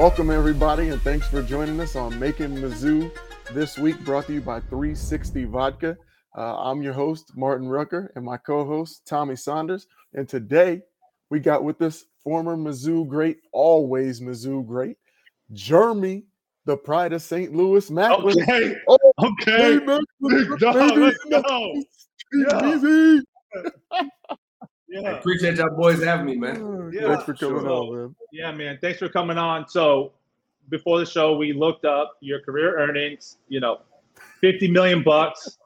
Welcome, everybody, and thanks for joining us on Making Mizzou this week, brought to you by 360 Vodka. Uh, I'm your host, Martin Rucker, and my co host, Tommy Saunders. And today we got with us former Mizzou great, always Mizzou great, Jeremy, the pride of St. Louis Maclin. Okay. Oh, okay. Big dog, let's go. Yeah. Easy. Yeah. Appreciate y'all boys having me, man. Mm, yeah, thanks for coming sure. on, man. Yeah, man. Thanks for coming on. So before the show, we looked up your career earnings, you know, 50 million bucks.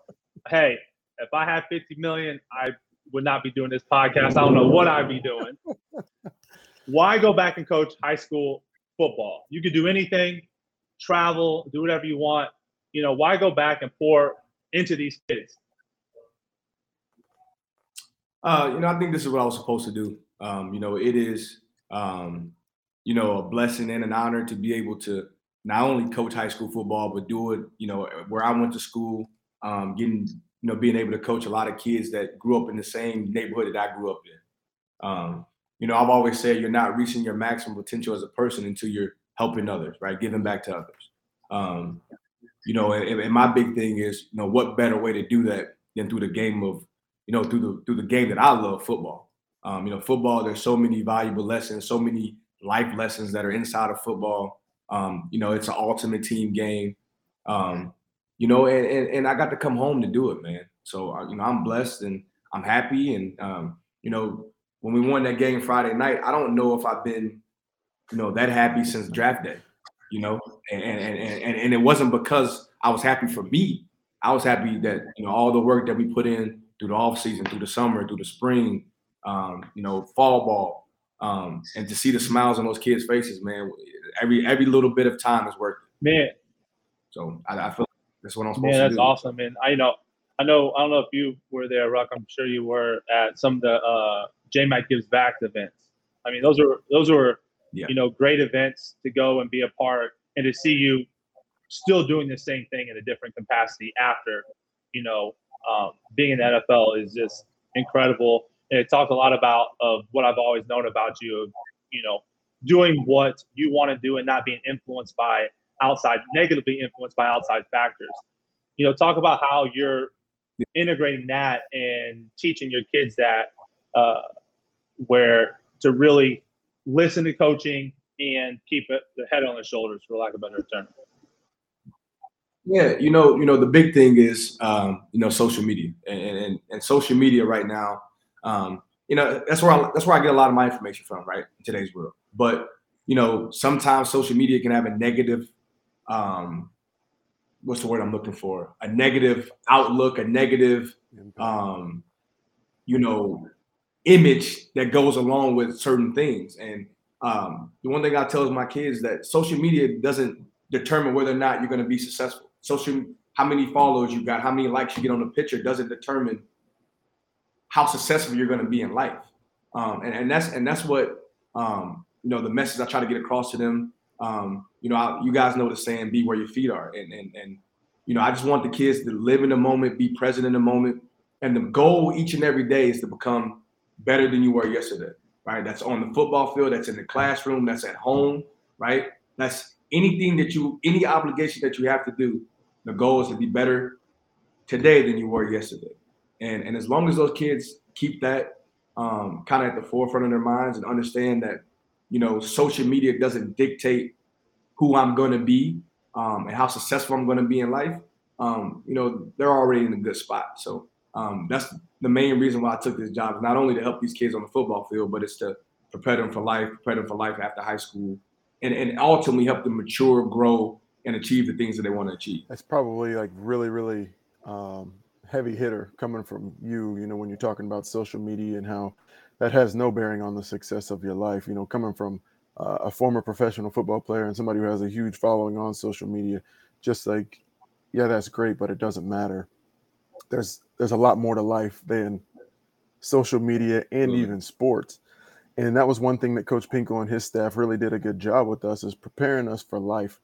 hey, if I had 50 million, I would not be doing this podcast. I don't know what I'd be doing. Why go back and coach high school football? You could do anything, travel, do whatever you want. You know, why go back and pour into these kids? Uh, you know, I think this is what I was supposed to do. Um, you know, it is, um, you know, a blessing and an honor to be able to not only coach high school football, but do it, you know, where I went to school, um, getting, you know, being able to coach a lot of kids that grew up in the same neighborhood that I grew up in. Um, you know, I've always said you're not reaching your maximum potential as a person until you're helping others, right? Giving back to others. Um, you know, and, and my big thing is, you know, what better way to do that than through the game of you know, through the through the game that I love, football. Um, you know, football. There's so many valuable lessons, so many life lessons that are inside of football. Um, you know, it's an ultimate team game. Um, you know, and, and and I got to come home to do it, man. So uh, you know, I'm blessed and I'm happy. And um, you know, when we won that game Friday night, I don't know if I've been, you know, that happy since draft day. You know, and and and and it wasn't because I was happy for me. I was happy that you know all the work that we put in through the off season, through the summer, through the spring, um, you know, fall ball, um, and to see the smiles on those kids' faces, man, every every little bit of time is worth it. Man. So I, I feel like that's what I'm supposed Man, to that's awesome, man. I know, I know, I don't know if you were there, Rock. I'm sure you were at some of the uh, J Mac Gives Back events. I mean, those are those were Yeah. you know great events to go and be a part, and to see you still doing the same thing in a different capacity after, you know, um, being in the NFL is just incredible. And it talks a lot about of what I've always known about you of you know doing what you want to do and not being influenced by outside negatively influenced by outside factors. You know, talk about how you're integrating that and teaching your kids that uh, where to really listen to coaching and keep it the head on their shoulders, for lack of a better term. Yeah, you know, you know, the big thing is, um, you know, social media, and, and and social media right now, um, you know, that's where I, that's where I get a lot of my information from, right? In today's world, but you know, sometimes social media can have a negative, um, what's the word I'm looking for? A negative outlook, a negative, um, you know, image that goes along with certain things. And um, the one thing I tell my kids that social media doesn't determine whether or not you're going to be successful. Social, how many followers you got, how many likes you get on a picture doesn't determine how successful you're going to be in life. Um, and, and that's and that's what um, you know the message I try to get across to them. Um, you know, I, you guys know the saying, "Be where your feet are," and and and you know, I just want the kids to live in the moment, be present in the moment, and the goal each and every day is to become better than you were yesterday. right? That's on the football field, that's in the classroom, that's at home, right? That's anything that you, any obligation that you have to do. The goal is to be better today than you were yesterday. And, and as long as those kids keep that um, kind of at the forefront of their minds and understand that, you know, social media doesn't dictate who I'm going to be um, and how successful I'm going to be in life, um, you know, they're already in a good spot. So um, that's the main reason why I took this job, not only to help these kids on the football field, but it's to prepare them for life, prepare them for life after high school, and, and ultimately help them mature, grow, and achieve the things that they want to achieve. That's probably like really, really um, heavy hitter coming from you, you know, when you're talking about social media and how that has no bearing on the success of your life, you know, coming from uh, a former professional football player and somebody who has a huge following on social media, just like, yeah, that's great, but it doesn't matter. There's there's a lot more to life than social media and mm-hmm. even sports. And that was one thing that Coach Pinkel and his staff really did a good job with us is preparing us for life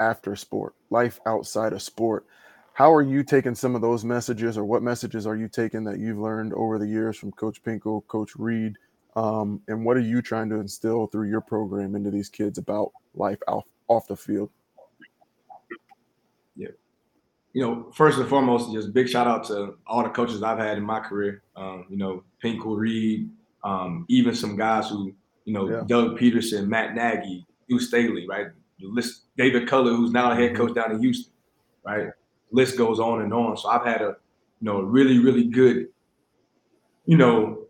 after sport, life outside of sport. How are you taking some of those messages, or what messages are you taking that you've learned over the years from Coach Pinkel, Coach Reid, um, and what are you trying to instill through your program into these kids about life off off the field? Yeah, you know, first and foremost, just big shout out to all the coaches I've had in my career. Um, you know, Pinkel, Reid, um, even some guys who, you know, yeah. Doug Pederson, Matt Nagy, Hugh Staley, right? List, David Culley, who's now the head coach down in Houston, right? list goes on and on. So I've had a you know really really good you know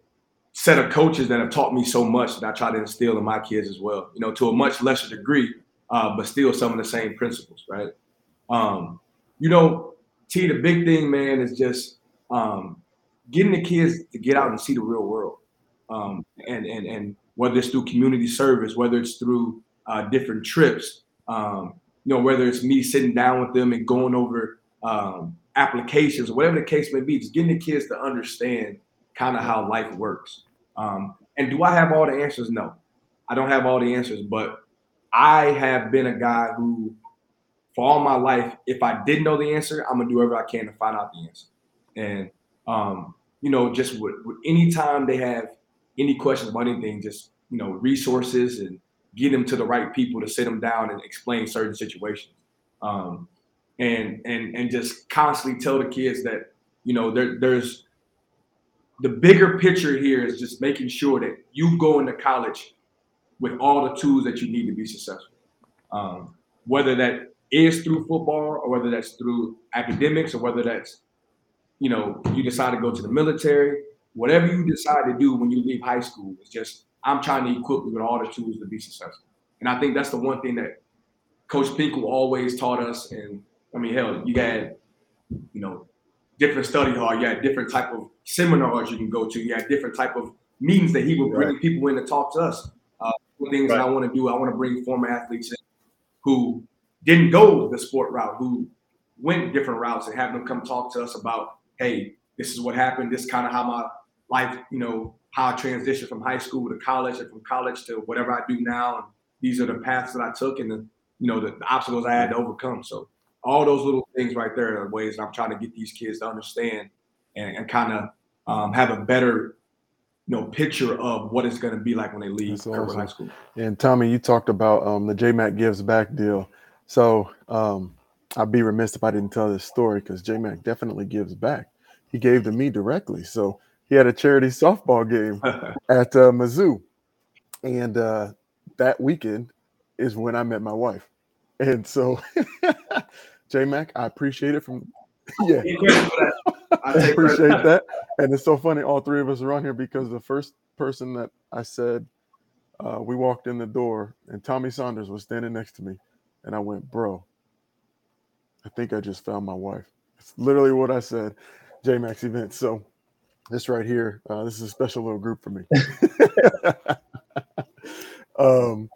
set of coaches that have taught me so much that I try to instill in my kids as well. You know, to a much lesser degree, uh, but still some of the same principles, right? Um, you know, T, the big thing, man, is just um, getting the kids to get out and see the real world, um, and and and whether it's through community service, whether it's through uh, different trips, um, you know, whether it's me sitting down with them and going over um, applications or whatever the case may be, just getting the kids to understand kind of how life works. Um, and do I have all the answers? No, I don't have all the answers, but I have been a guy who, for all my life, if I didn't know the answer, I'm gonna do whatever I can to find out the answer. And um, you know, just with, with anytime they have any questions about anything, just you know, resources and get them to the right people to sit them down and explain certain situations. Um, and and and just constantly tell the kids that you know there, there's the bigger picture here is just making sure that you go into college with all the tools that you need to be successful. Um, whether that is through football or whether that's through academics or whether that's you know you decide to go to the military whatever you decide to do when you leave high school is just i'm trying to equip you with all the tools to be successful and i think that's the one thing that coach Pinkel always taught us and I mean, hell, you had, you know, different study hall. You had different type of seminars you can go to. You had different type of meetings that he would bring right. people in to talk to us. Uh, things right. that I want to do, I want to bring former athletes in who didn't go the sport route, who went different routes, and have them come talk to us about, hey, this is what happened. This kind of how my life, you know, how I transitioned from high school to college, and from college to whatever I do now. And these are the paths that I took, and the, you know, the, the obstacles I had to overcome. So all those little things right there are ways that I'm trying to get these kids to understand and, and kind of um, have a better you know picture of what it's going to be like when they leave awesome. high school. And Tommy, you talked about um, the JMac Gives Back deal. So um, I'd be remiss if I didn't tell this story because JMac definitely gives back. He gave to me directly. So he had a charity softball game at uh, Mizzou, and uh, that weekend is when I met my wife. And so, J Mac, I appreciate it from yeah. I appreciate that. And it's so funny, all three of us are on here because the first person that I said uh, we walked in the door and Tommy Saunders was standing next to me. And I went, bro, I think I just found my wife. It's literally what I said, J Max event. So this right here, uh, this is a special little group for me. um,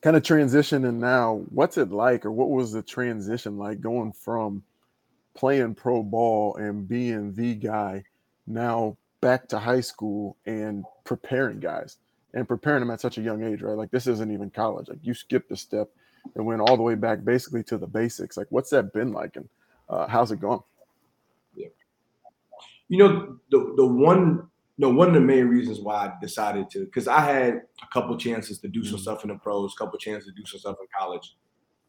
kind of transitioning now, what's it like, or what was the transition like going from playing pro ball and being the guy now back to high school and preparing guys and preparing them at such a young age, right? Like this isn't even college. Like you skipped a step and went all the way back basically to the basics. Like what's that been like, and uh, how's it going? You know, the the one know, one of the main reasons why I decided to, because I had a couple chances to do some mm-hmm. stuff in the pros, a couple chances to do some stuff in college,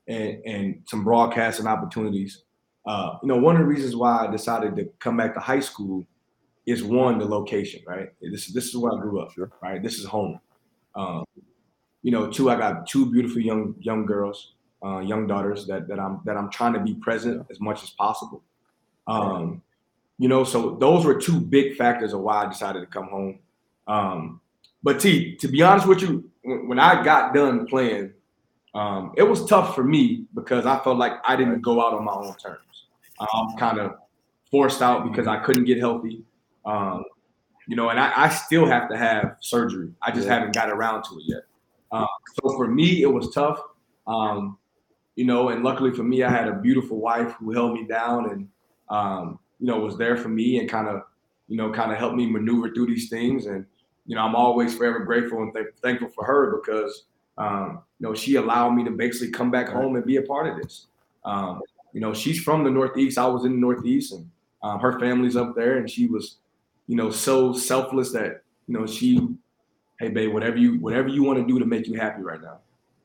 and and some broadcasting opportunities. Uh, you know, one of the reasons why I decided to come back to high school is one the location, right? This this is where I grew up, sure. right? This is home. Um, you know, two, I got two beautiful young young girls, uh, young daughters that that I'm that I'm trying to be present as much as possible. Um, you know, so those were two big factors of why I decided to come home. Um, but T, to be honest with you, when I got done playing, um, it was tough for me because I felt like I didn't go out on my own terms. I'm kind of forced out because I couldn't get healthy. Um, you know, and I, I, still have to have surgery. I just yeah. haven't got around to it yet. Um, so for me, it was tough. Um, you know, and luckily for me, I had a beautiful wife who held me down and um, you know, was there for me and kind of, you know, kind of helped me maneuver through these things. And, you know, I'm always forever grateful and th- thankful for her because, um, you know, she allowed me to basically come back home and be a part of this. Um, you know, she's from the Northeast. I was in the Northeast and um, her family's up there. And she was, you know, so selfless that, you know, she, hey, babe, whatever you, whatever you want to do to make you happy right now.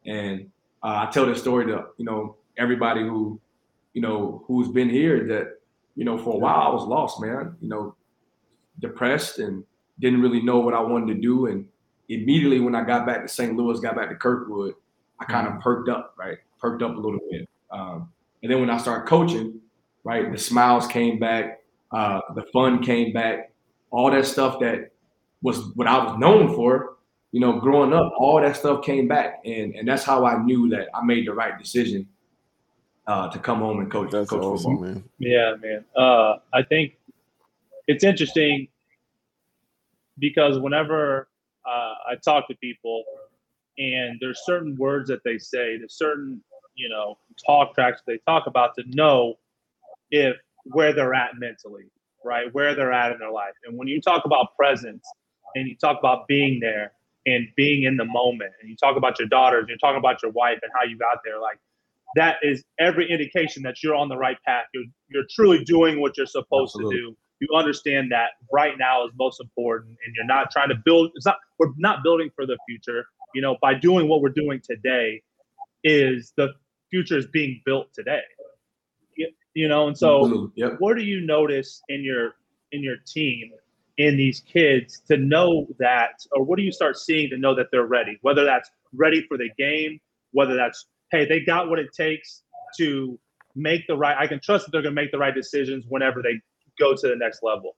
And uh, I tell this story to, you know, everybody who, you know, who's been here that, you know, for a while I was lost, man. You know, depressed and didn't really know what I wanted to do. And immediately when I got back to St. Louis, got back to Kirkwood, I kind of mm-hmm. perked up, right? Perked up a little bit. Um, and then when I started coaching, right, the smiles came back, uh, the fun came back, all that stuff that was what I was known for, you know, growing up, all that stuff came back. And and that's how I knew that I made the right decision uh, to come home and coach. That's coach awesome, football. man. Yeah, man. Uh, I think it's interesting because whenever uh, I talk to people, and there's certain words that they say, there's certain you know talk tracks they talk about to know if where they're at mentally, right? Where they're at in their life. And when you talk about presence and you talk about being there and being in the moment, and you talk about your daughters, you're talking about your wife and how you got there, like that is every indication that you're on the right path. You're, you're truly doing what you're supposed Absolutely. to do. You understand that right now is most important, and you're not trying to build. It's not. We're not building for the future. You know, by doing what we're doing today, is the future is being built today. You know, and so yep. what do you notice in your in your team in these kids to know that, or what do you start seeing to know that they're ready? Whether that's ready for the game, whether that's hey, they got what it takes to make the right. I can trust that they're going to make the right decisions whenever they go to the next level.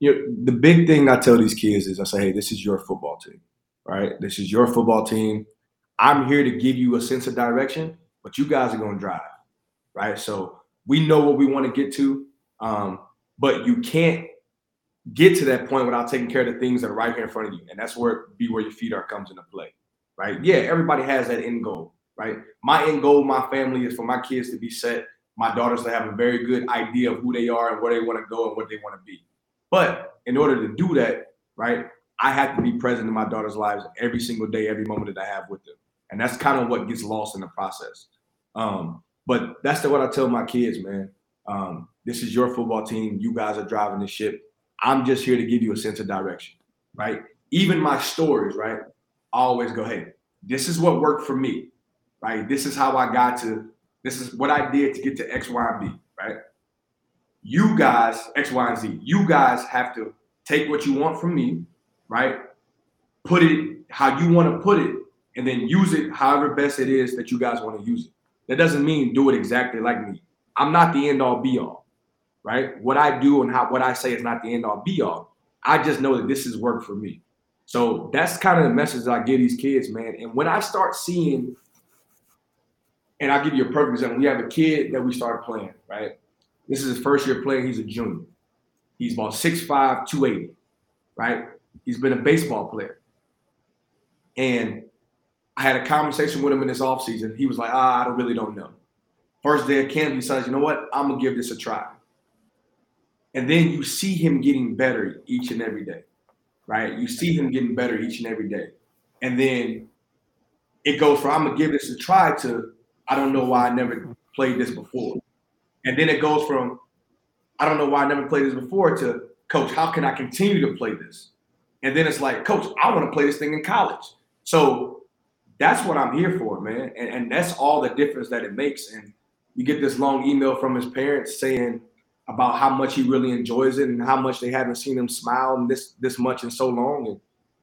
You know, the big thing I tell these kids is I say, hey, this is your football team, right? This is your football team. I'm here to give you a sense of direction, but you guys are going to drive, right? So we know what we want to get to, um, but you can't get to that point without taking care of the things that are right here in front of you, and that's where be where your feet are comes into play right? Yeah, everybody has that end goal, right? My end goal, my family is for my kids to be set, my daughters to have a very good idea of who they are and where they want to go and what they want to be. But in order to do that, right, I have to be present in my daughter's lives every single day, every moment that I have with them. And that's kind of what gets lost in the process. Um, but that's the, what I tell my kids, man. Um, this is your football team. You guys are driving the ship. I'm just here to give you a sense of direction, right? Even my stories, right? Always go, hey, this is what worked for me, right? This is how I got to, this is what I did to get to X, Y, and B, right? You guys, X, Y, and Z, you guys have to take what you want from me, right? Put it how you want to put it, and then use it however best it is that you guys want to use it. That doesn't mean do it exactly like me. I'm not the end all be all, right? What I do and how what I say is not the end all be all. I just know that this has worked for me. So that's kind of the message I give these kids, man. And when I start seeing, and I'll give you a perfect example. We have a kid that we started playing, right? This is his first year playing. He's a junior. He's about 6'5, 280, right? He's been a baseball player. And I had a conversation with him in this offseason. He was like, ah, I don't really don't know. First day of camp, he says, you know what? I'm gonna give this a try. And then you see him getting better each and every day right? You see him getting better each and every day. And then it goes from I'm gonna give this a try to I don't know why I never played this before. And then it goes from I don't know why I never played this before to coach, how can I continue to play this? And then it's like, coach, I want to play this thing in college. So that's what I'm here for, man. And, and that's all the difference that it makes. And you get this long email from his parents saying about how much he really enjoys it and how much they haven't seen him smile this this much in so long. And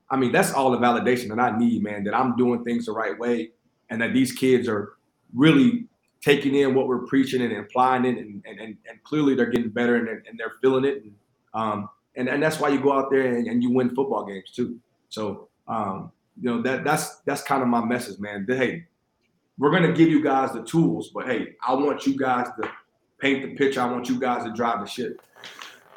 I mean, that's all the validation that I need, man, that I'm doing things the right way and that these kids are really taking in what we're preaching and applying it. And, and, and, and clearly they're getting better and they're, and they're feeling it. And, um, and, and that's why you go out there and, and you win football games too. So, um, you know, that that's, that's kind of my message, man. That, hey, we're going to give you guys the tools, but hey, I want you guys to paint the picture. I want you guys to drive the ship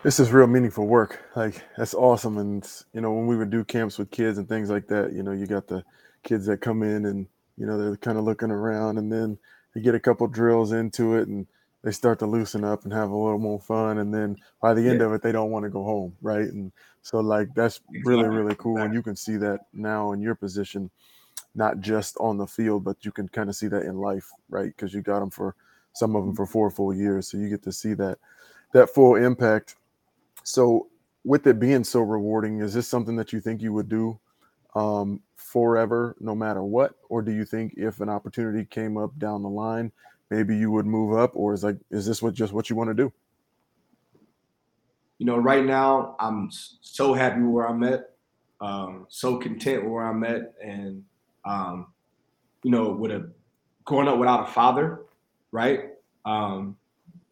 this is real meaningful work. Like that's awesome. And you know, when we would do camps with kids and things like that, you know, you got the kids that come in and you know they're kind of looking around, and then you get a couple drills into it, and they start to loosen up and have a little more fun. And then by the end yeah. of it, they don't want to go home, right? And so like that's really really cool, and you can see that now in your position, not just on the field, but you can kind of see that in life, right? Because you got them for some of them for four full years, so you get to see that that full impact. So, with it being so rewarding, is this something that you think you would do um, forever, no matter what, or do you think if an opportunity came up down the line, maybe you would move up, or is like, is this what just what you want to do? You know, right now I'm so happy where I'm at, um, so content where I'm at, and um, you know, with a growing up without a father, right? Um,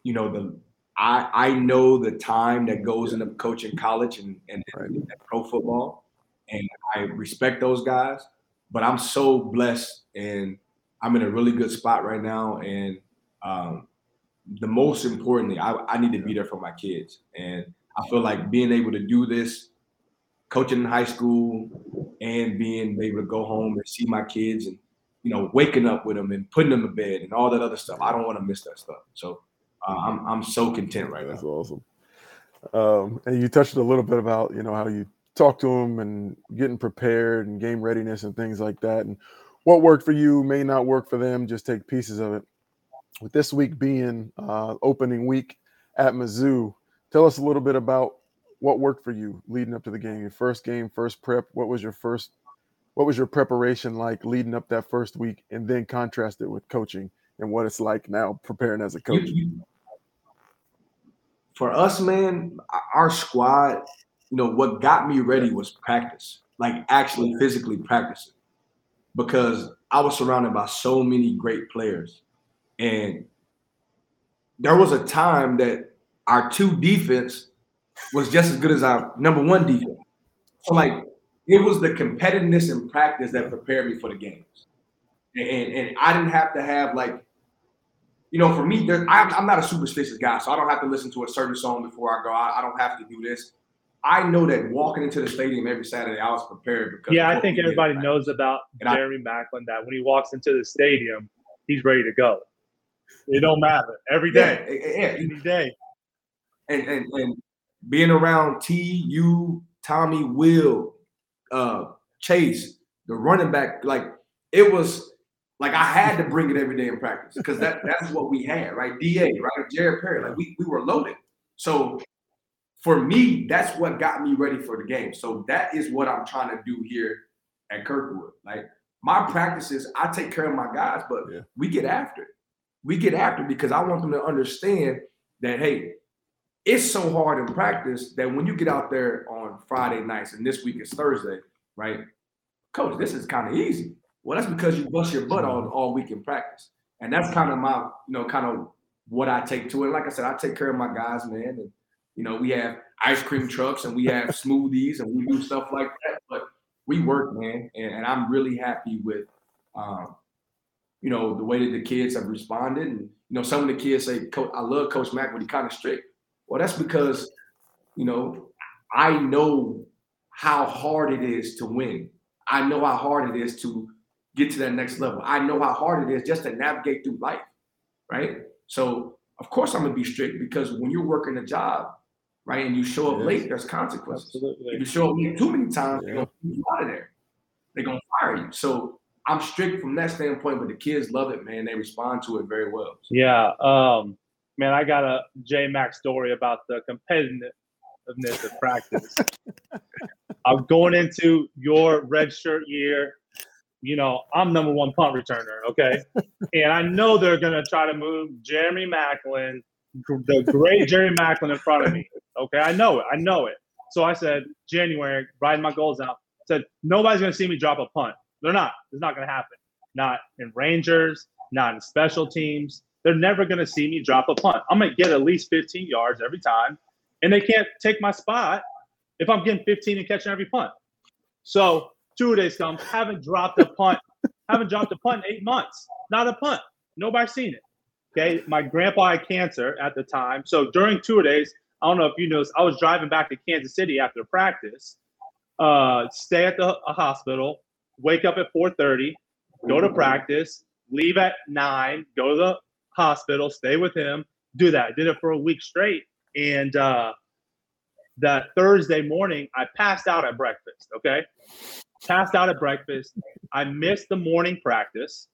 you know, the I I know the time that goes into coaching college and, and, right. and pro football, and I respect those guys. But I'm so blessed, and I'm in a really good spot right now. And um, the most importantly, I, I need to be there for my kids, and I feel like being able to do this, coaching in high school, and being able to go home and see my kids, and you know, waking up with them and putting them to bed and all that other stuff. I don't want to miss that stuff. So uh, I'm I'm so content right That's now. That's awesome. Um, and you touched a little bit about you know how you talk to them and getting prepared and game readiness and things like that. And what worked for you may not work for them. Just take pieces of it. With this week being uh, opening week at Mizzou, tell us a little bit about what worked for you leading up to the game. Your first game, first prep. What was your first? What was your preparation like leading up that first week, and then contrast it with coaching and what it's like now preparing as a coach? For us, man, our squad, you know, what got me ready was practice, like actually physically practicing, because I was surrounded by so many great players. And there was a time that our two defense was just as good as our number one defense. So, like, it was the competitiveness in practice that prepared me for the games. And, and I didn't have to have like you know, for me, there, I'm, I'm, not a superstitious guy, so I don't have to listen to a certain song before I go. I, I, don't have to do this. I know that walking into the stadium every Saturday, I was prepared because. Yeah, I think everybody knows about and Jeremy I, Maclin that when he walks into the stadium, he's ready to go. It don't matter every day, eh, eh, yeah, yeah, every day. And, and and being around T, you, Tommy, Will, uh, Chase, the running back, like it was like I had to bring it every day in practice because that that's what we had, right? DA, right? Jared Perry, like we, we were loaded. So for me, that's what got me ready for the game. So that is what I'm trying to do here at Kirkwood. Like my practices, I take care of my guys, but yeah. we get after it. We get after it because I want them to understand that hey, it's so hard in practice that when you get out there on Friday nights and this week is Thursday, right? Coach, this is kind of easy. Well, that's because you bust your butt all, all week in practice. And that's kind of my, you know, kind of what I take to it. Like I said, I take care of my guys, man. And, you know, we have ice cream trucks and we have smoothies and we do stuff like that. But we work, man. And, and I'm really happy with, um, you know, the way that the kids have responded. And, you know, some of the kids say, Coach, I love Coach Mack, but he kind of strict. Well, that's because, you know, I know how hard it is to win. I know how hard it is to get to that next level. I know how hard it is just to navigate through life, right? So of course I'm gonna be strict because when you're working a job, right, and you show up yes. late, there's consequences. Absolutely. If you show up late too many times, yeah. they're gonna you out of there. They're gonna fire you. So I'm strict from that standpoint, but the kids love it, man. They respond to it very well. So. Yeah. Um, man, I got a J Mac story about the competitiveness of practice. I'm going into your red shirt year. You know, I'm number one punt returner, okay? And I know they're going to try to move Jeremy Maclin, the great Jeremy Maclin, in front of me, okay? I know it. I know it. So I said, January, riding my goals out, said, nobody's going to see me drop a punt. They're not. It's not going to happen. Not in Rangers, not in special teams. They're never going to see me drop a punt. I'm going to get at least 15 yards every time, and they can't take my spot if I'm getting 15 and catching every punt. So two days come, haven't dropped a punt, haven't dropped a punt in eight months. Not a punt. Nobody's seen it. Okay. My grandpa had cancer at the time. So during two days, I don't know if you noticed, I was driving back to Kansas City after practice, uh, stay at the hospital, wake up at 4:30, go to practice, leave at nine, go to the hospital, stay with him, do that. I did it for a week straight. And uh, that Thursday morning, I passed out at breakfast. Okay. Passed out at breakfast. I missed the morning practice.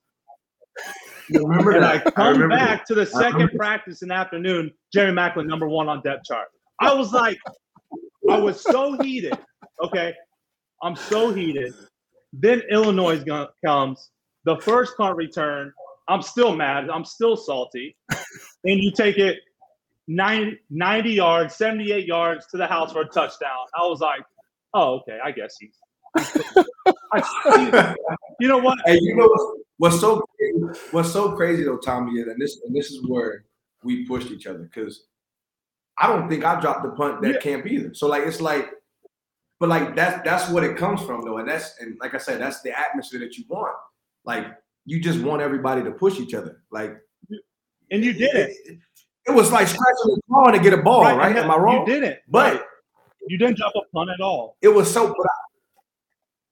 remember and that? I come remember back that. to the second practice in the afternoon. Jerry Maclin, number one on depth chart. I was like, I was so heated. Okay. I'm so heated. Then Illinois comes. The first punt return, I'm still mad. I'm still salty. And you take it 90, 90 yards, 78 yards to the house for a touchdown. I was like, oh, okay. I guess he's. I, you know what? Hey, you know what's, so crazy, what's so crazy though, Tommy, is and this and this is where we pushed each other because I don't think I dropped the punt that Yeah. camp either. So like it's like, but like that's that's what it comes from though, and that's and like I said, that's the atmosphere that you want. Like you just want everybody to push each other. Like And you did it. It, it was like scratching the claw to get a ball, right? and Am I wrong? You didn't. But Right. you didn't drop a punt at all. it was so but, I-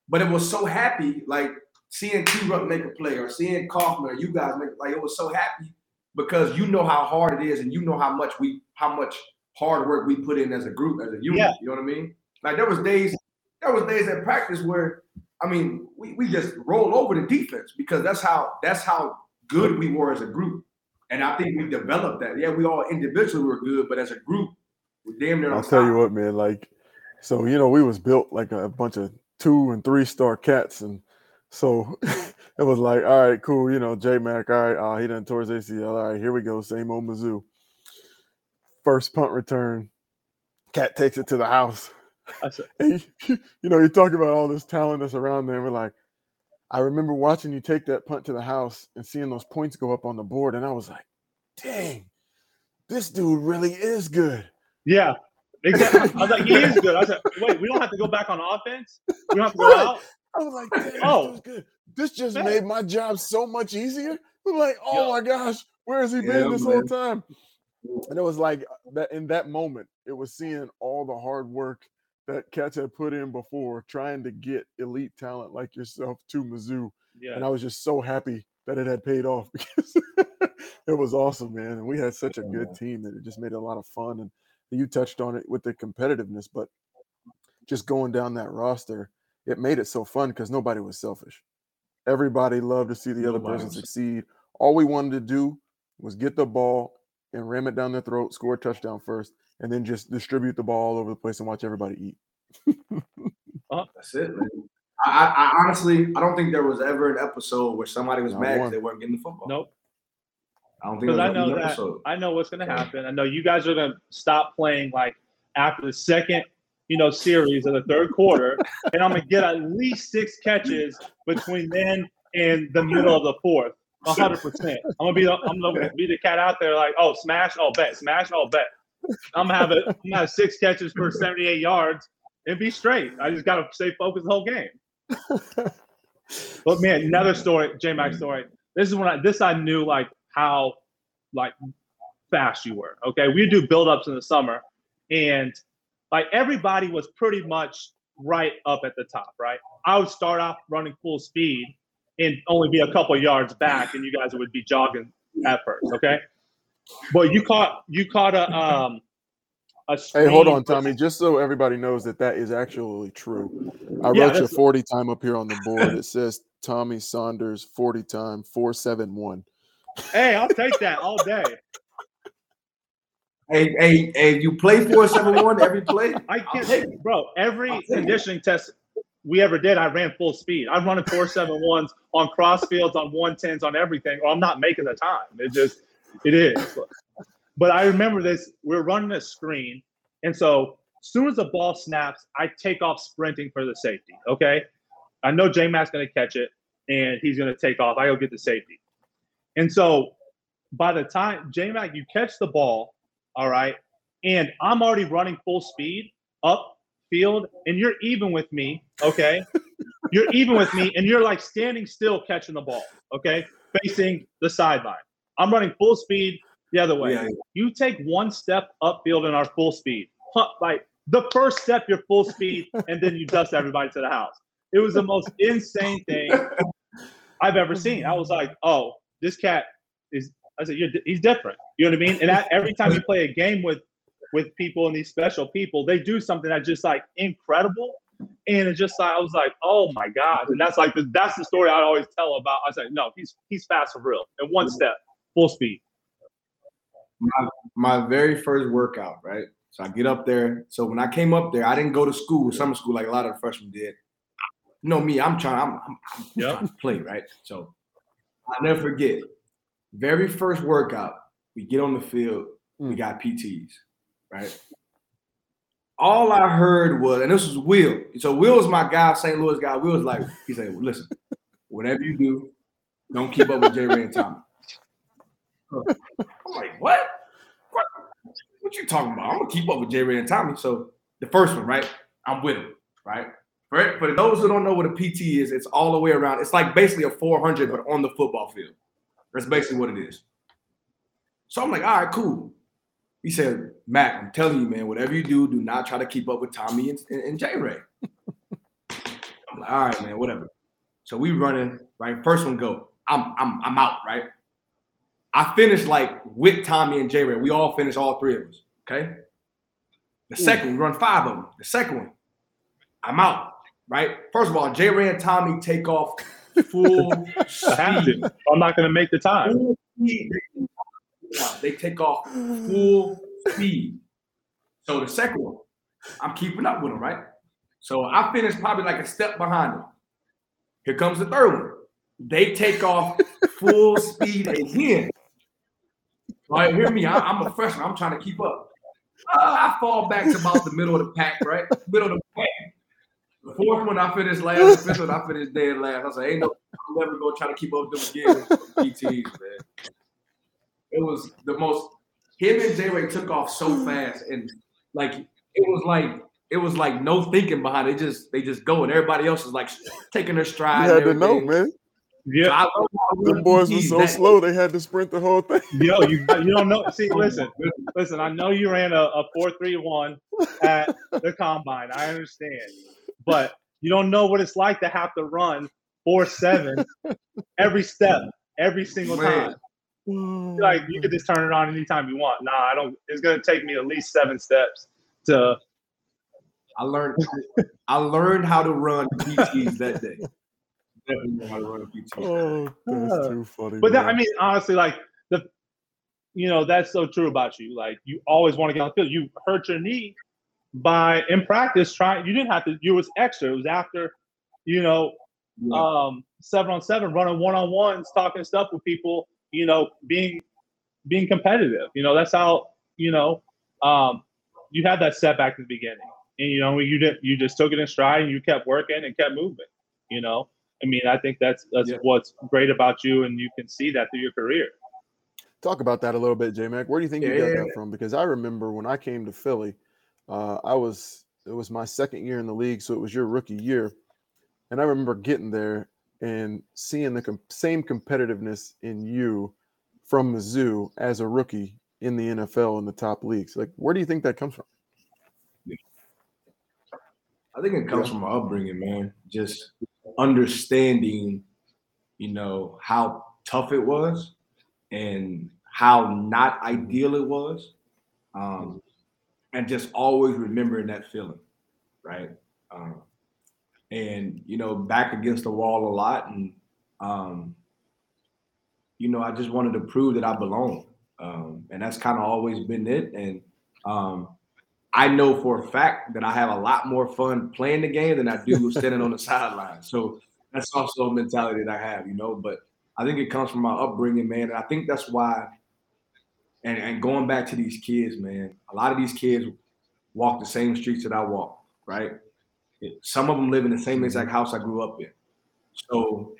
but it was so happy like seeing T Ruck make a play or seeing Coffman or you guys make like it was so happy because you know how hard it is and you know how much we how much hard work we put in as a group as a unit. Yeah. You know what I mean? Like there was days there was days at practice where I mean we, we just rolled over the defense because that's how that's how good we were as a group. And I think we developed that. Yeah, we all individually were good, but as a group, we're damn near I'll tell you what, man. Like, so you know, we was built like a bunch of two and three star cats, and so it was like, all right, cool. You know, J Mac, all right, uh, he done tore his ACL. All right, here we go, same old Mizzou. First punt return, cat takes it to the house. I said, And you, you know, you talk about all this talent that's around there. We're like, I remember watching you take that punt to the house and seeing those points go up on the board, and I was like, dang, this dude really is good. yeah. Exactly. I was like, he is good. I said, wait, we don't have to go back on offense. We don't have to go out. I was like, damn, Oh. this good. This just Man. made my job so much easier. I'm like, oh my gosh, where has he been Yeah, this whole time? And it was like uh, that in that moment, it was seeing all the hard work that Cats had put in before trying to get elite talent like yourself to Mizzou. Yeah. And I was just so happy that it had paid off because it was awesome, man. And we had such a good team that it just made it a lot of fun. And you touched on it with the competitiveness, but just going down that roster, it made it so fun because nobody was selfish. Everybody loved to see the other Nobody person was- succeed. All we wanted to do was get the ball and ram it down their throat, score a touchdown first, and then just distribute the ball all over the place and watch everybody eat. Oh, that's it, man. I, I, I honestly, I don't think there was ever an episode where somebody was Not mad 'cause one. they weren't getting the football. Nope. I don't think Because there I know that episode. I know what's going to happen. I know you guys are going to stop playing like after the second, you know, series of the third quarter, and I'm going to get at least six catches between then and the middle of the fourth. hundred percent. I'm gonna be the, I'm gonna be the cat out there like, oh, smash, oh, bet, smash, oh, bet. I'm gonna have it. I'm gonna have six catches for 78 yards and be straight. I just gotta stay focused the whole game. But man, another story, J Mac story. This is when I this I knew like how like fast you were. Okay, we do build ups in the summer, and like everybody was pretty much right up at the top. Right, I would start off running full speed and only be a couple yards back, and you guys would be jogging at first. Okay, but you caught you caught a um a Hey, hold on, Tommy. Just so everybody knows that that is actually true. I Yeah, wrote your that's- 40 time up here on the board. It says Tommy Saunders 40 time 471. Hey, I'll take that all day. Hey, hey, hey, you play four seven one every play? I can't, bro. Every conditioning test we ever did, I ran full speed. I'm running four seven ones on cross fields, on one tens, on everything, or I'm not making the time. It just, it is. But I remember this. We're running a screen, and so as soon as the ball snaps, I take off sprinting for the safety. Okay, I know J Mac's to catch it, and he's to take off. I go get the safety, and so by the time J Mac, you catch the ball, all right, and I'm already running full speed up field, and you're even with me. Okay, you're even with me, and you're like standing still catching the ball. Okay, facing the sideline. I'm running full speed the other way. Yeah. You take one step upfield in our full speed. Like the first step, you're full speed, and then you dust everybody to the house. It was the most insane thing I've ever seen. I was like, oh, this cat is. I said, he's different. You know what I mean? And that, every time you play a game with with people and these special people, they do something that's just like incredible. And it's just like I was like, oh my god! And that's like the, that's the story I always tell about. I said, no, he's he's fast for real. In one step, full speed my, my very first workout, right? So I get up there. So when I came up there, I didn't go to school, summer school, like a lot of the freshmen did. You know me, I'm trying, I'm, I'm, I'm yep. trying to play, right? So I never forget. Very first workout, we get on the field, mm. we got PTs, right? All I heard was, and this was Will. So Will was my guy, St. Louis guy. Will was like, he said, well, listen, whatever you do, don't keep up with J. Ray and Tommy. I'm like, what? what? What you talking about? I'm gonna keep up with J. Ray and Tommy. So the first one, right? I'm with him, right? For, for those who don't know what a PT is, it's all the way around. It's like basically a 400, but on the football field. That's basically what it is. So I'm like, all right, cool. He said, Matt, I'm telling you, man, whatever you do, do not try to keep up with Tommy and, and, and J. Ray. I'm like, all right, man, whatever. So we running, right? First one go. I'm I'm I'm out, right? I finished like with Tommy and J Ray. We all finished all three of us. Okay. The second, we run five of them. The second one, I'm out. Right. First of all, J Ray and Tommy take off full speed. I'm not going to make the time. They take off full speed. So the second one, I'm keeping up with them, right? So I finished probably like a step behind them. Here comes the third one. They take off full speed again. Right, hear me. I, am a freshman. I'm trying to keep up. Uh, I fall back to about the middle of the pack, right? Middle of the pack. The fourth one, I finished last. The fifth one, I finished dead last. I was like, ain't no, I'm never gonna try to keep up with them again. PTs, man. It was the most. Him and J Ray took off so fast, and like it was like it was like no thinking behind it. Just they just go, and everybody else is like taking their stride. You had to know, man. Yeah, the boys were so slow they had to sprint the whole thing. Yo, you you don't know. See, listen, listen. I know you ran a, a four three one at the combine. I understand, but you don't know what it's like to have to run four seven every step, every single Man. time. Like you could just turn it on anytime you want. Nah, I don't. It's gonna take me at least seven steps to. I learned. I learned how to run PTs that day Oh, that's too funny. But that, I mean, honestly, like the, you know, that's so true about you. Like you always want to get on the field. You hurt your knee by in practice trying. You didn't have to. You was extra. It was after, you know, yeah. um, seven on seven, running one on ones, talking stuff with people. You know, being being competitive. You know, that's how you know. Um, you had that setback at the beginning, and you know, you did. You just took it in stride, and you kept working and kept moving. You know, I mean, I think that's that's yeah. what's great about you, and you can see that through your career. Talk about that a little bit, J Mac. Where do you think yeah. you got that from? Because I remember when I came to Philly, uh, I was it was my second year in the league, so it was your rookie year, and I remember getting there and seeing the com- same competitiveness in you from Mizzou as a rookie in the NFL in the top leagues. Like, where do you think that comes from? I think it comes yeah. from my upbringing, man. Just understanding, you know, how tough it was and how not ideal it was. Um, and just always remembering that feeling, right? Um, and you know, back against the wall a lot, and um, you know, I just wanted to prove that I belong, um, and that's kind of always been it. And um, I know for a fact that I have a lot more fun playing the game than I do standing on the sideline. So that's also a mentality that I have, you know. But I think it comes from my upbringing, man. And I think that's why. And, and going back to these kids, man, a lot of these kids walk the same streets that I walk, right? Some of them live in the same exact house I grew up in. So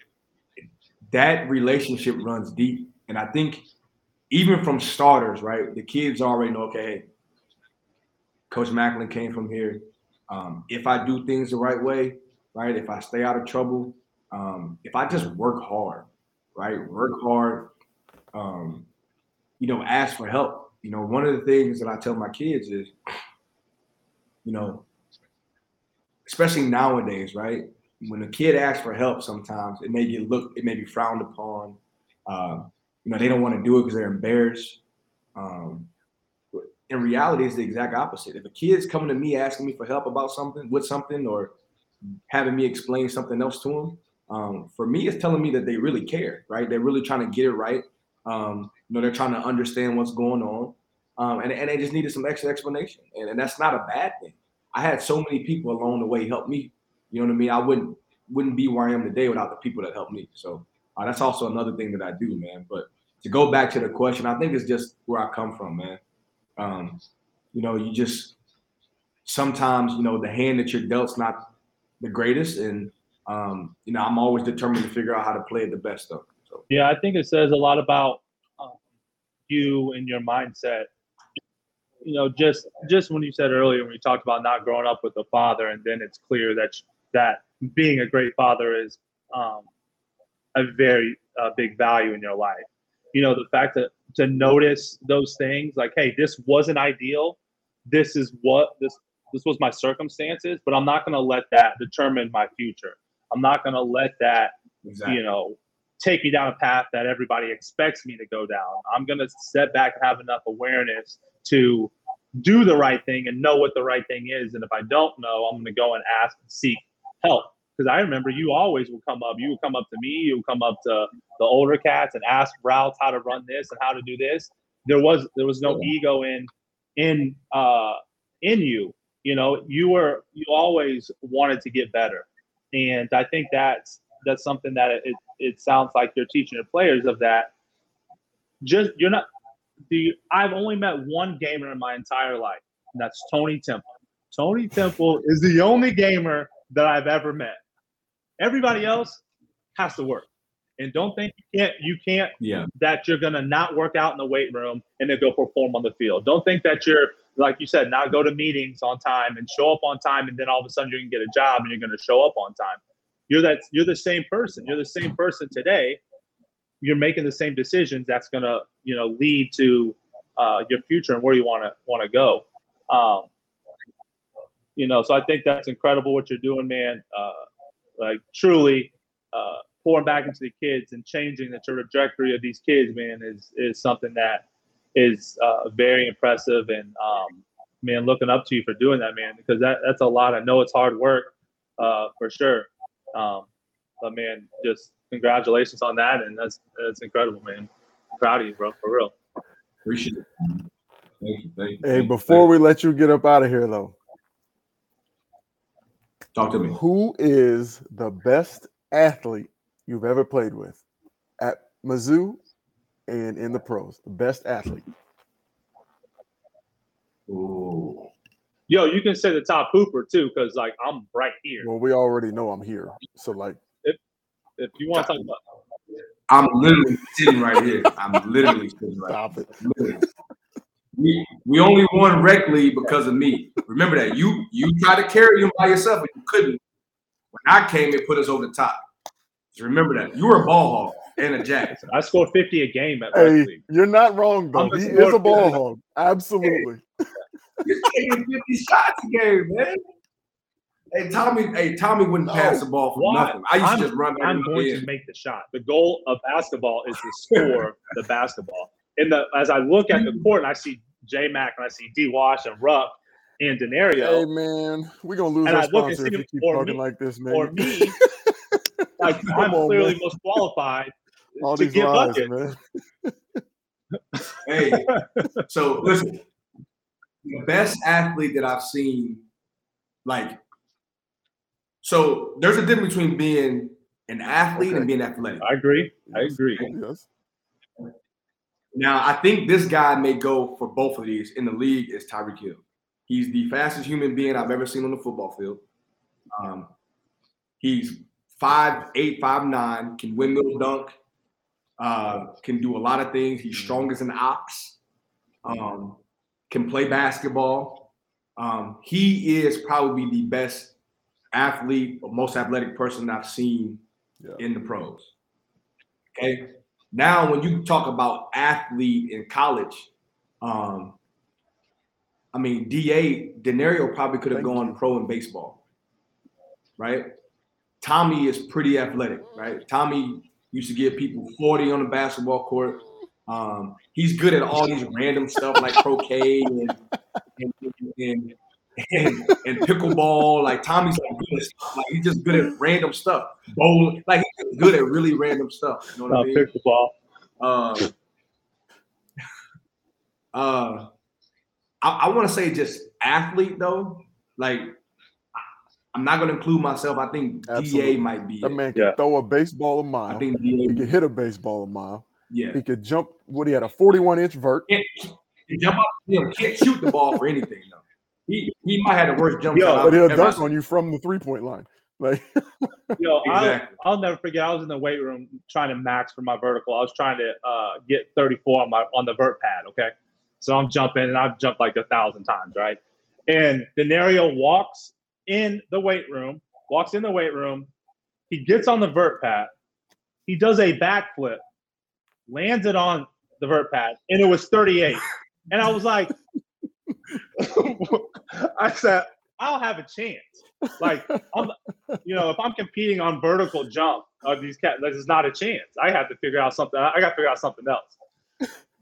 that relationship runs deep. And I think even from starters, right, the kids already know, okay, hey, Coach Maclin came from here. Um, if I do things the right way, right, if I stay out of trouble, um, if I just work hard, right, work hard, um, you know, ask for help. You know, one of the things that I tell my kids is, you know, especially nowadays, right? When a kid asks for help, sometimes it may get looked, it may be frowned upon. Uh, you know, they don't want to do it because they're embarrassed. Um, in reality, it's the exact opposite. If a kid's coming to me asking me for help about something, with something, or having me explain something else to them, um, for me, it's telling me that they really care, right? They're really trying to get it right. Um, you know, they're trying to understand what's going on, um, and, and they just needed some extra explanation, and, and that's not a bad thing. I had so many people along the way help me. You know what I mean? I wouldn't wouldn't be where I am today without the people that helped me. So uh, that's also another thing that I do, man. But to go back to the question, I think it's just where I come from, man. Um, you know, you just sometimes, you know, the hand that you're dealt's not the greatest, and um, you know, I'm always determined to figure out how to play it the best of. So. Yeah, I think it says a lot about um, you and your mindset. You know, just just when you said earlier when you talked about not growing up with a father, and then it's clear that that being a great father is um, a very uh, big value in your life. You know, the fact that to notice those things, like, hey, this wasn't ideal. This is what this this was my circumstances, but I'm not going to let that determine my future. I'm not going to let that, exactly. you know, take me down a path that everybody expects me to go down. I'm going to step back and have enough awareness to do the right thing and know what the right thing is. And if I don't know, I'm going to go and ask and seek help. Because I remember you always would come up. You would come up to me. You would come up to the older cats and ask routes how to run this and how to do this. There was there was no ego in in uh, in you. You know, you were you always wanted to get better and I think that's that's something that it, it sounds like you're teaching your players of that. Just you're not. The I've only met one gamer in my entire life, and that's Tony Temple. Tony Temple is the only gamer that I've ever met. Everybody else has to work, and don't think you can't. You can't. Yeah. That you're gonna not work out in the weight room and then go perform on the field. Don't think that you're like you said, not go to meetings on time and show up on time, and then all of a sudden you're gonna get a job and you're gonna show up on time. You're that you're the same person. You're the same person today. You're making the same decisions. That's gonna you know lead to uh, your future and where you want to want to go. Um, you know, so I think that's incredible what you're doing, man. Uh, like truly uh, pouring back into the kids and changing the trajectory of these kids, man, is is something that is uh, very impressive. And um, man, looking up to you for doing that, man, because that that's a lot. I know it's hard work uh, for sure. Um, but man, just congratulations on that, and that's that's incredible, man. I'm proud of you, bro, for real. Appreciate it. Thank you. Thank you. Hey, before we let you get up out of here, though, talk to me. Who is the best athlete you've ever played with at Mizzou and in the pros, the best athlete. Ooh. Yo, you can say the top hooper too, because like I'm right here. Well, we already know I'm here. So like if if you want to talk about I'm literally sitting right here. I'm literally sitting right Stop it. Literally. We, we only won rec league because of me. Remember that. You you tried to carry him by yourself, but you couldn't. When I came, it put us over the top. Just remember that. You were a ball hog and a jack. I scored 50 a game at hey, You're not wrong, though. He is a ball hog. Absolutely. You're taking 50 shots a game, man. Hey, Tommy, hey, Tommy wouldn't no. pass the ball for Why? nothing. I used I'm, to just run I'm going to make the shot. The goal of basketball is to score the basketball. And the as I look at the mm. court and I see J Mac and I see D Wash and Ruck and Danario. Hey man, we're gonna lose our sponsor if you keep talking me, like this, man. Or me, like I'm on, clearly man. most qualified all these lies, man. hey, so listen, the best athlete that I've seen, like, so there's a difference between being an athlete Okay. and being athletic. I agree. I agree. Yes. Now, I think this guy may go for both of these in the league is Tyreek Hill. He's the fastest human being I've ever seen on the football field. Um, he's five eight, five nine, can windmill dunk, uh, can do a lot of things. He's strong as an ox, um, can play basketball. Um, he is probably the best athlete or most athletic person I've seen Yeah. in the pros. Okay. Now, when you talk about athlete in college, um, I mean, Da Danario probably could have gone pro in baseball, right? Tommy is pretty athletic, right? Tommy used to give people 40 on the basketball court. Um, he's good at all these random stuff like croquet and and, and, and, and pickleball. Like Tommy's like good at stuff. Like he's just good at random stuff. Bowling, like he's just good at really random stuff. You know what Uh, I mean? pick the ball. Uh, uh, I, I want to say just athlete though. Like, I, I'm not going to include myself. I think Absolutely. Da might be. That it. man can Yeah. throw a baseball a mile. I think He Da. could hit a baseball a mile. Yeah. He could jump. What he had a 41 inch vert. Can't, can't jump up. You know, can't shoot the ball for anything though. He he might have the worst jump Yo, shot. But he'll I've dunk on you from the three point line. Like Yo, Exactly. I'll, I'll never forget. I was in the weight room trying to max for my vertical. I was trying to uh, get 34 on my on the vert pad. Okay, so I'm jumping and I've jumped like a thousand times, right? And Danario walks in the weight room, walks in the weight room. He gets on the vert pad. He does a backflip, lands it on the vert pad, and it was 38. And I was like, I said, I'll have a chance. Like, I'm, you know, if I'm competing on vertical jump of these cats, this is not a chance. I have to figure out something. I got to figure out something else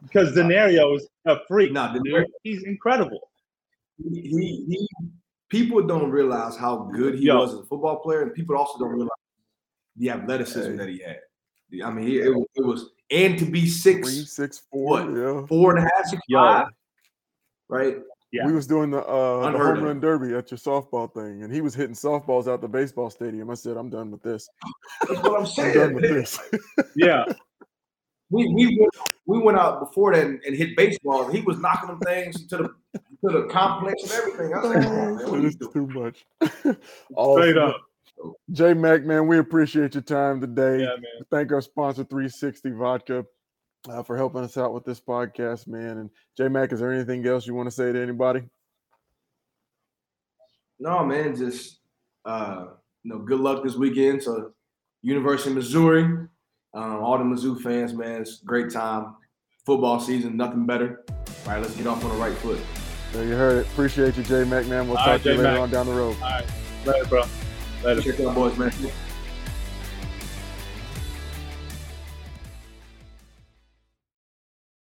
because Danario is a freak. Nah, Danario- He's incredible. he, he, he people don't realize how good he Yo. was as a football player, and people also don't realize the athleticism Hey. that he had. I mean, he, it, was- it was and to be six, three, six, four. what? Yeah. four and a half, six Yo. five, right? Yeah. We was doing the uh the home run derby at your softball thing, and he was hitting softballs out the baseball stadium. I said, I'm done with this. That's what I'm I'm saying. done with this. Yeah. we we went, we went out before that and, and hit baseball. And he was knocking them things to the to the complex and everything. I was like, come on, man, what are you this is too much. Straight Awesome. up. J Mac, man, we appreciate your time today. Yeah, man. Thank our sponsor, 360 Vodka, uh, for helping us out with this podcast, man. And J Mac, is there anything else you want to say to anybody? No, man, just uh, you know, good luck this weekend to University of Missouri. Um, all the Mizzou fans, man, it's a great time. Football season, nothing better. All right, let's get off on the right foot. There you heard it. Appreciate you, J Mac, man. We'll All talk right, to you later J-Mac. on down the road. All right. Later, bro. Later. Check out, boys, man.